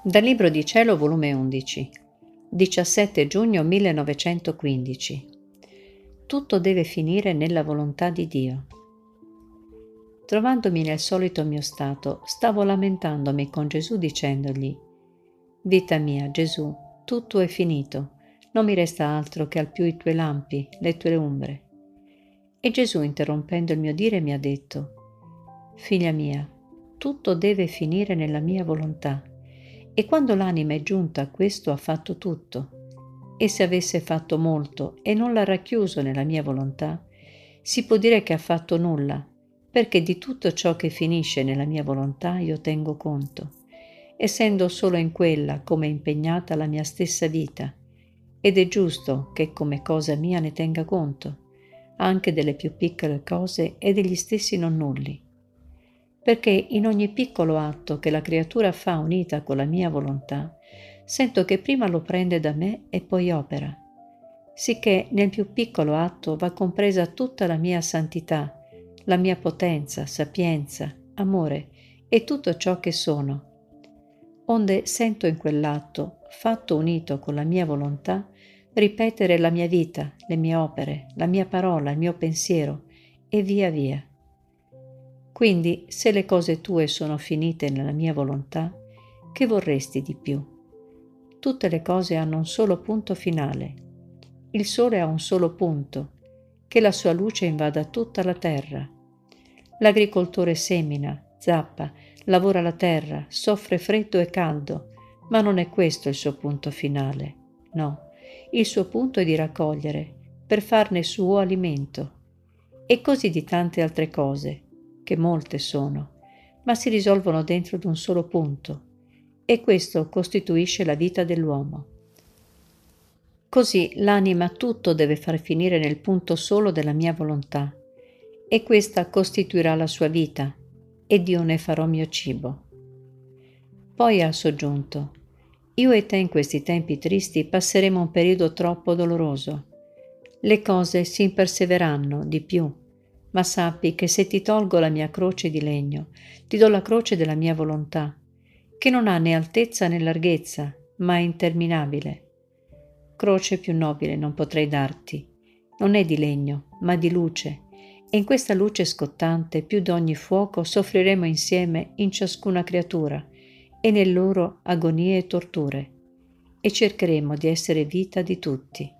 Dal Libro di Cielo, volume 11, 17 giugno 1915. Tutto deve finire nella volontà di Dio. Trovandomi nel solito mio stato, stavo lamentandomi con Gesù dicendogli, Vita mia, Gesù, tutto è finito, non mi resta altro che al più i tuoi lampi, le tue ombre. E Gesù, interrompendo il mio dire, mi ha detto, Figlia mia, tutto deve finire nella mia volontà e quando l'anima è giunta a questo ha fatto tutto. E se avesse fatto molto e non l'ha racchiuso nella mia volontà, si può dire che ha fatto nulla, perché di tutto ciò che finisce nella mia volontà io tengo conto, essendo solo in quella come impegnata la mia stessa vita, ed è giusto che come cosa mia ne tenga conto, anche delle più piccole cose e degli stessi non nulli perché in ogni piccolo atto che la creatura fa unita con la mia volontà, sento che prima lo prende da me e poi opera, sicché nel più piccolo atto va compresa tutta la mia santità, la mia potenza, sapienza, amore e tutto ciò che sono. Onde sento in quell'atto, fatto unito con la mia volontà, ripetere la mia vita, le mie opere, la mia parola, il mio pensiero, e via via. Quindi, se le cose tue sono finite nella mia volontà, che vorresti di più? Tutte le cose hanno un solo punto finale. Il sole ha un solo punto, che la sua luce invada tutta la terra. L'agricoltore semina, zappa, lavora la terra, soffre freddo e caldo, ma non è questo il suo punto finale. No, il suo punto è di raccogliere, per farne suo alimento. E così di tante altre cose, che molte sono, ma si risolvono dentro di un solo punto, e questo costituisce la vita dell'uomo. Così l'anima tutto deve far finire nel punto solo della mia volontà, e questa costituirà la sua vita, ed io ne farò mio cibo. Poi ha soggiunto, io e te in questi tempi tristi passeremo un periodo troppo doloroso. Le cose si imperseveranno di più ma sappi che se ti tolgo la mia croce di legno, ti do la croce della mia volontà, che non ha né altezza né larghezza, ma è interminabile. Croce più nobile non potrei darti, non è di legno, ma di luce, e in questa luce scottante più d'ogni fuoco soffriremo insieme in ciascuna creatura e nelle loro agonie e torture, e cercheremo di essere vita di tutti.